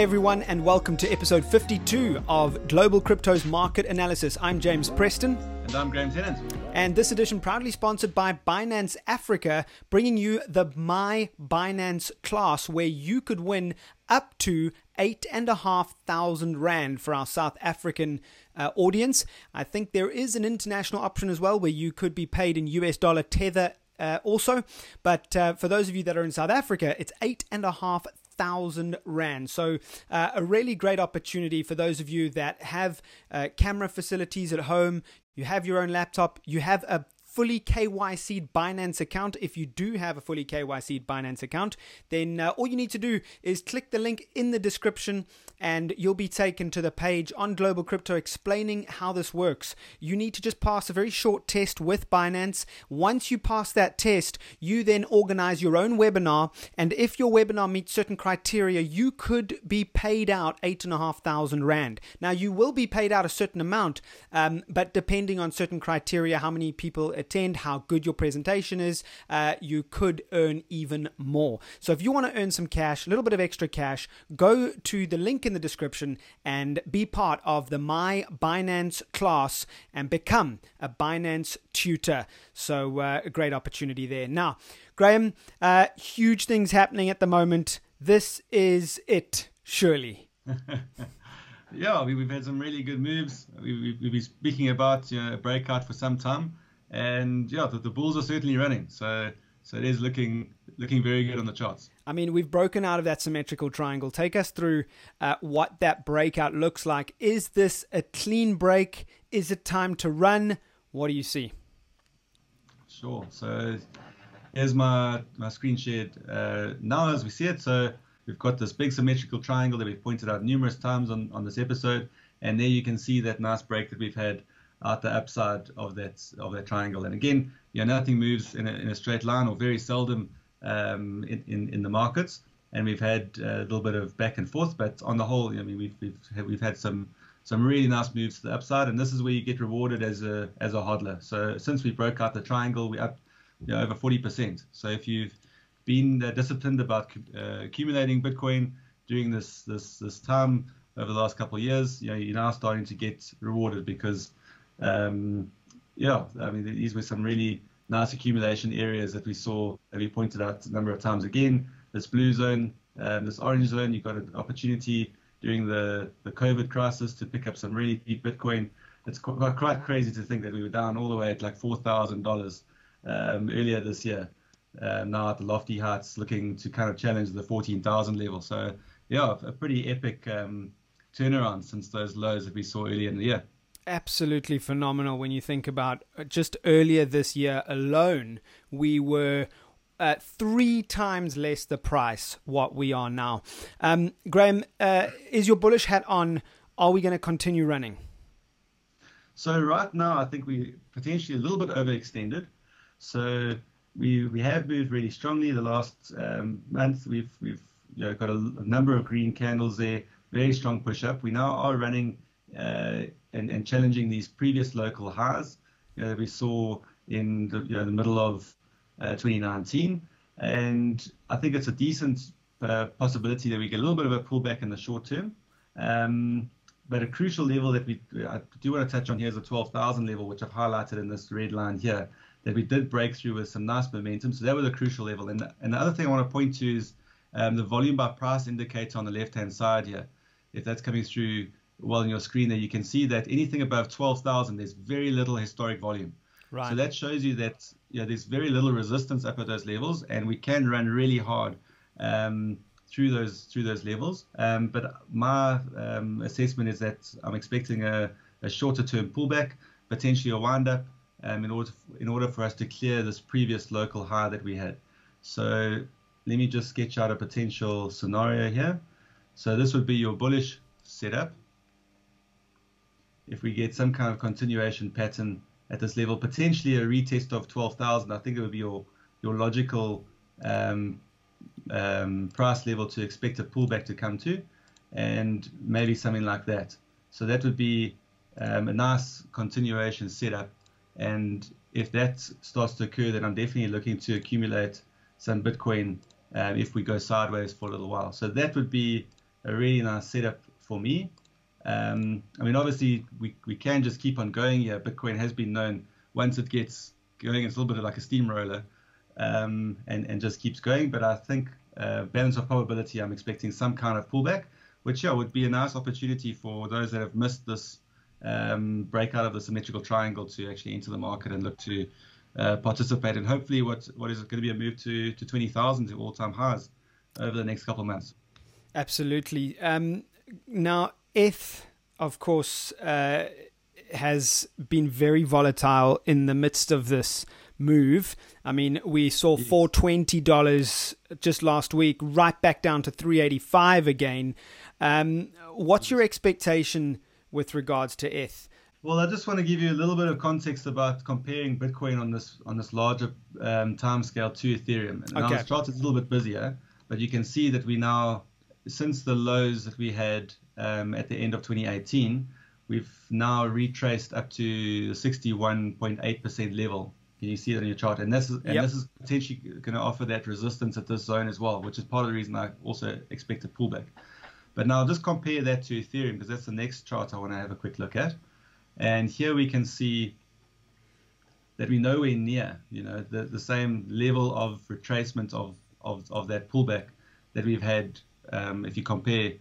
Hey everyone, and welcome to episode 52 of Global Crypto's Market Analysis. I'm James Preston. And I'm Graham Tennant. And this edition proudly sponsored by Binance Africa, bringing you the My Binance class where you could win up to eight and a half thousand rand for our South African uh, audience. I think there is an international option as well where you could be paid in US dollar tether uh, also. But uh, for those of you that are in South Africa, it's eight and a half thousand rand. So uh, a really great opportunity for those of you that have uh, camera facilities at home. You have your own laptop. You have a fully KYC Binance account. If you do have a fully KYC Binance account, then uh, all you need to do is click the link in the description and you'll be taken to the page on Global Crypto explaining how this works. You need to just pass a very short test with Binance. Once you pass that test, you then organize your own webinar. And if your webinar meets certain criteria, you could be paid out eight and a half thousand rand. Now, you will be paid out a certain amount, um, but depending on certain criteria, how many people attend, how good your presentation is, uh, you could earn even more. So if you want to earn some cash, a little bit of extra cash, go to the link in the description and be part of the My Binance class and become a Binance tutor. So uh, a great opportunity there. Now, Graham, uh, huge things happening at the moment. This is it, surely. yeah, we, have had some really good moves. We, have been speaking about a breakout for some time and yeah, the, the Bulls are certainly running. So so it is looking looking very good on the charts. I mean, we've broken out of that symmetrical triangle. Take us through uh, what that breakout looks like. Is this a clean break? Is it time to run? What do you see? Sure. So here's my my screen shared uh, now as we see it. So we've got this big symmetrical triangle that we've pointed out numerous times on on this episode, and there you can see that nice break that we've had out the upside of that of that triangle. And again, you know, nothing moves in a, in a straight line or very seldom um, in, in, in the markets. And we've had a little bit of back and forth, but on the whole, I mean, we've we've we've had some some really nice moves to the upside, and this is where you get rewarded as a as a hodler. So since we broke out the triangle, we're up you know, over 40%. So if you've been uh, disciplined about uh, accumulating Bitcoin during this this this time over the last couple of years, you know, you're now starting to get rewarded because um, yeah, I mean, these were some really nice accumulation areas that we saw, that we pointed out a number of times again. This blue zone, um, this orange zone, you got an opportunity during the, the COVID crisis to pick up some really deep Bitcoin. It's quite, quite crazy to think that we were down all the way at like $4,000 um, earlier this year. Uh, now at the lofty heights, looking to kind of challenge the 14,000 level. So, yeah, a pretty epic um, turnaround since those lows that we saw earlier in the year absolutely phenomenal when you think about uh, just earlier this year alone, we were uh, three times less the price what we are now. Um, Graham, uh, is your bullish hat on? Are we going to continue running? So right now, I think we potentially a little bit overextended. So we we have moved really strongly the last um, month. We've we've you know, got a, a number of green candles there, very strong push up. We now are running and, and challenging these previous local highs know, we saw in the, you know, the middle of uh, 2019. And I think it's a decent uh, possibility that we get a little bit of a pullback in the short term. Um, but a crucial level that we I do want to touch on here is the 12,000 level, which I've highlighted in this red line here, that we did break through with some nice momentum. So that was a crucial level. And, and the other thing I want to point to is um, the volume by price indicator on the left-hand side here. If that's coming through well on your screen there, you can see that anything above 12,000, there's very little historic volume. Right. So that shows you that yeah, there's very little resistance up at those levels, and we can run really hard um, through those through those levels. Um, but my um, assessment is that I'm expecting a, a shorter term pullback, potentially a wind up, um, in order in order for us to clear this previous local high that we had. So let me just sketch out a potential scenario here. So this would be your bullish setup if we get some kind of continuation pattern at this level, potentially a retest of 12,000, I think it would be your your logical um, um, price level to expect a pullback to come to, and maybe something like that. So that would be um, a nice continuation setup. And if that starts to occur, then I'm definitely looking to accumulate some Bitcoin um, if we go sideways for a little while. So that would be a really nice setup for me. Um, I mean, obviously, we, we can just keep on going here. Bitcoin has been known once it gets going, it's a little bit like a steamroller um, and, and just keeps going. But I think uh, balance of probability, I'm expecting some kind of pullback, which yeah, would be a nice opportunity for those that have missed this um, break out of the symmetrical triangle to actually enter the market and look to uh, participate. And hopefully, what what is it going to be a move to, to 20,000 to all time highs over the next couple of months. Absolutely. Um, now, ETH, of course, uh, has been very volatile in the midst of this move. I mean, we saw four twenty dollars just last week, right back down to three eighty five again. Um, what's your expectation with regards to ETH? Well, I just want to give you a little bit of context about comparing Bitcoin on this on this larger um, time scale to Ethereum. And okay. Now the chart is a little bit busier, but you can see that we now, since the lows that we had um, at the end of 2018, we've now retraced up to the 61.8% level. Can you see it on your chart? And this is and yep. this is potentially going to offer that resistance at this zone as well, which is part of the reason I also expect a pullback. But now just compare that to Ethereum because that's the next chart I want to have a quick look at. And here we can see that we're nowhere near, you know, the, the same level of retracement of, of, of that pullback that we've had um, if you compare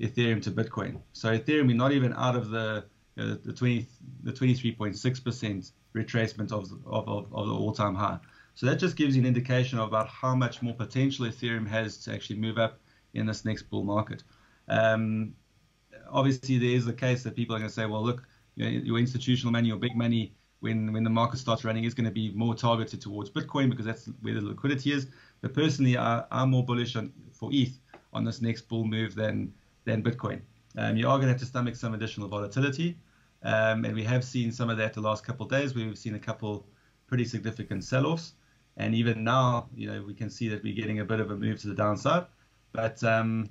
Ethereum to Bitcoin. So Ethereum, we're not even out of the the 20 the 23.6 percent retracement of, of, of, of the all-time high. So that just gives you an indication about how much more potential Ethereum has to actually move up in this next bull market. Um, obviously, there is the case that people are going to say, well, look, you know, your institutional money, your big money, when when the market starts running, is going to be more targeted towards Bitcoin because that's where the liquidity is. But personally, I, I'm more bullish on for ETH on this next bull move than than Bitcoin. Um, you are going to have to stomach some additional volatility. Um, and we have seen some of that the last couple of days we've seen a couple pretty significant sell-offs. And even now, you know, we can see that we're getting a bit of a move to the downside. But um,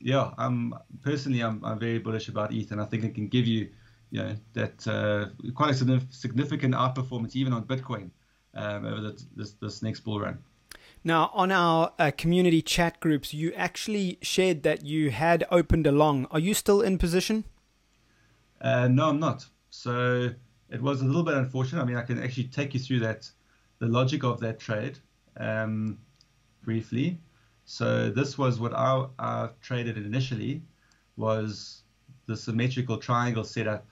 yeah, I'm personally I'm, I'm very bullish about ETH, and I think it can give you, you know, that uh, quite a significant outperformance even on Bitcoin um, over the, this this next bull run. Now, on our uh, community chat groups, you actually shared that you had opened a long. Are you still in position? Uh, no, I'm not. So it was a little bit unfortunate. I mean, I can actually take you through that, the logic of that trade um, briefly. So this was what I, I traded initially was the symmetrical triangle setup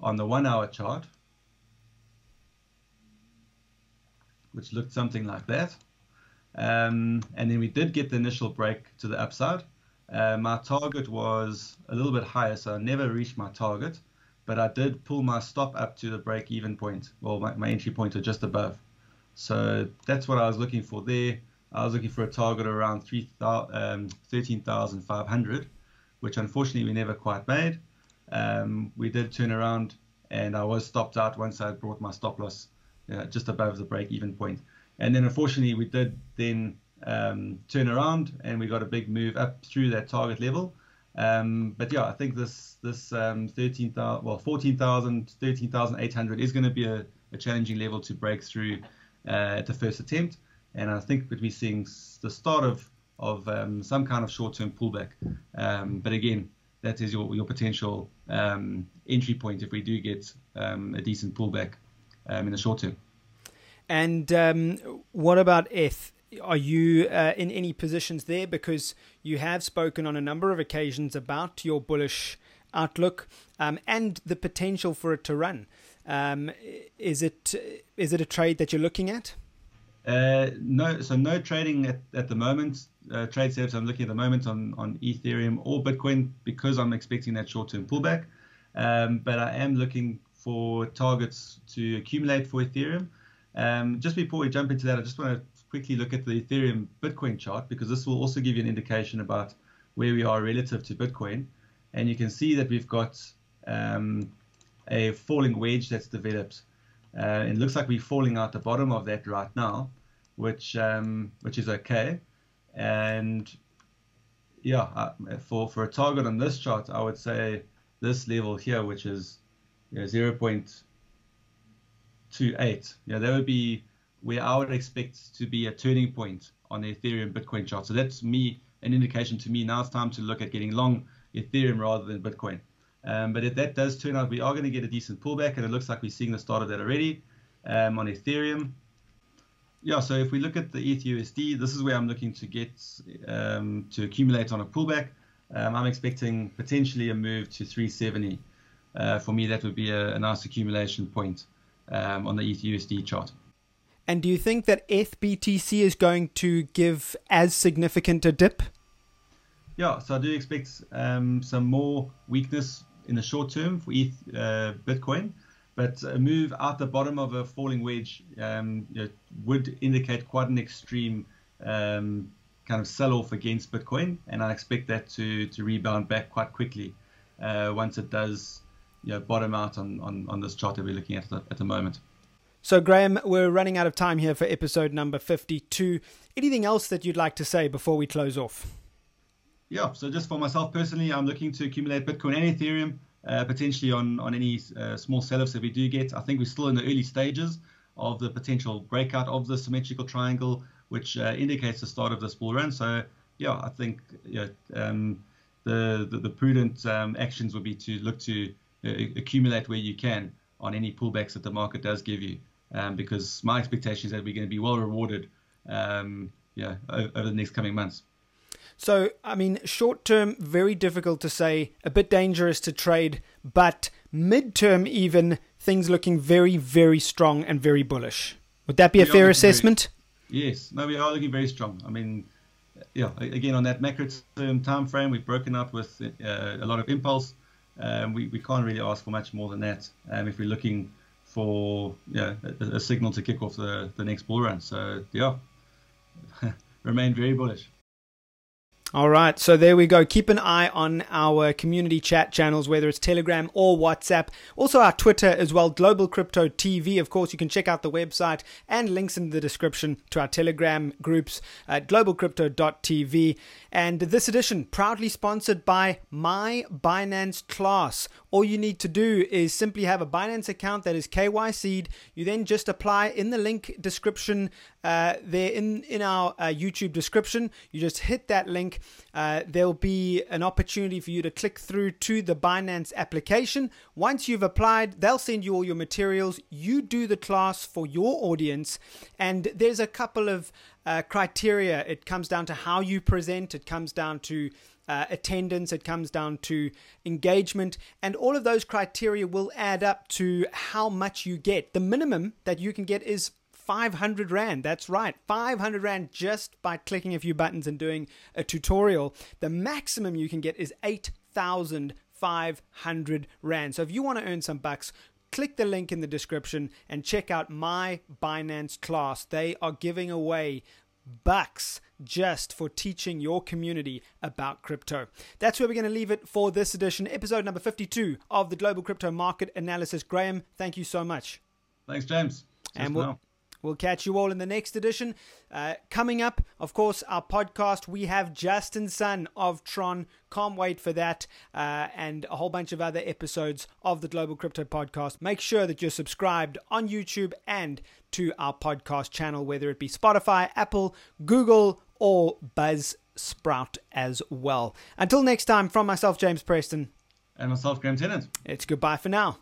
on the one hour chart, which looked something like that. Um, and then we did get the initial break to the upside. Uh, my target was a little bit higher, so I never reached my target, but I did pull my stop up to the break even point, well, my, my entry point or just above. So that's what I was looking for there. I was looking for a target around 3, um, 13,500, which unfortunately we never quite made. Um, we did turn around and I was stopped out once I brought my stop loss uh, just above the break even point. And then unfortunately we did then um, turn around and we got a big move up through that target level. Um, but yeah, I think this this um, 13,000, well 14,000, 13,800 is going to be a, a, challenging level to break through uh, at the first attempt. And I think that we're seeing the start of of um, some kind of short-term pullback. Um, but again, that is your your potential um, entry point if we do get um, a decent pullback in the short term. And what about ETH? Are you uh, in any positions there? Because you have spoken on a number of occasions about your bullish outlook um, and the potential for it to run. Um, is it is it a trade that you're looking at? Uh, no, so no trading at, at the moment. Uh, trade setups I'm looking at the moment on, on Ethereum or Bitcoin because I'm expecting that short term pullback. Um, but I am looking for targets to accumulate for Ethereum. Um, just before we jump into that, I just want to quickly look at the Ethereum Bitcoin chart because this will also give you an indication about where we are relative to Bitcoin. And you can see that we've got um, a falling wedge that's developed. Uh, it looks like we're falling out the bottom of that right now, which um, which is okay. And yeah, uh, for for a target on this chart, I would say this level here, which is you know, 0.28. Yeah, that would be where I would expect to be a turning point on the Ethereum Bitcoin chart. So that's me an indication to me now it's time to look at getting long Ethereum rather than Bitcoin. Um, but if that does turn out, we are going to get a decent pullback, and it looks like we're seeing the start of that already um, on Ethereum. Yeah, so if we look at the ETHUSD, this is where I'm looking to get um, to accumulate on a pullback. Um, I'm expecting potentially a move to 370. Uh, for me, that would be a, a nice accumulation point um, on the ETHUSD chart. And do you think that ETHBTC is going to give as significant a dip? Yeah, so I do expect um, some more weakness in the short term for ETH, uh, Bitcoin, but a move out the bottom of a falling wedge um, you know, would indicate quite an extreme um, kind of sell-off against Bitcoin, and I expect that to to rebound back quite quickly uh, once it does you know, bottom out on, on, on this chart that we're looking at the, at the moment. So, Graham, we're running out of time here for episode number 52. Anything else that you'd like to say before we close off? Yeah, so just for myself personally, I'm looking to accumulate Bitcoin and Ethereum, uh, potentially on, on any uh, small sell offs that we do get. I think we're still in the early stages of the potential breakout of the symmetrical triangle, which uh, indicates the start of this bull run. So, yeah, I think yeah, um, the, the, the prudent um, actions would be to look to accumulate where you can on any pullbacks that the market does give you, um, because my expectation is that we're going to be well rewarded, um, yeah, over, over the next coming months. So, I mean, short term, very difficult to say, a bit dangerous to trade, but mid term, even things looking very, very strong and very bullish. Would that be we a fair assessment? Very, yes, no, we are looking very strong. I mean, yeah, again, on that macro term time frame, we've broken up with uh, a lot of impulse. Um, we, we can't really ask for much more than that um, if we're looking for yeah, a, a signal to kick off the, the next bull run. So, yeah, remain very bullish. All right, so there we go. Keep an eye on our community chat channels, whether it's Telegram or WhatsApp. Also, our Twitter as well, Global Crypto TV. Of course, you can check out the website and links in the description to our Telegram groups at globalcrypto.tv. And this edition, proudly sponsored by My Binance Class. All you need to do is simply have a Binance account that is KYC'd. You then just apply in the link description uh, there in, in our uh, YouTube description. You just hit that link. Uh, there'll be an opportunity for you to click through to the Binance application. Once you've applied, they'll send you all your materials. You do the class for your audience, and there's a couple of uh, criteria. It comes down to how you present, it comes down to uh, attendance, it comes down to engagement, and all of those criteria will add up to how much you get. The minimum that you can get is 500 Rand. That's right, 500 Rand just by clicking a few buttons and doing a tutorial. The maximum you can get is 8,500 Rand. So if you want to earn some bucks, click the link in the description and check out my Binance class. They are giving away bucks just for teaching your community about crypto. That's where we're going to leave it for this edition, episode number 52 of the Global Crypto Market Analysis. Graham, thank you so much. Thanks, James. and we'll, We'll catch you all in the next edition. Uh, coming up, of course, our podcast, we have Justin Sun of Tron. Can't wait for that. Uh, and a whole bunch of other episodes of the Global Crypto Podcast. Make sure that you're subscribed on YouTube and to our podcast channel, whether it be Spotify, Apple, Google, or Buzzsprout as well. Until next time, from myself, James Preston. And myself, Graham Tennant. It's goodbye for now.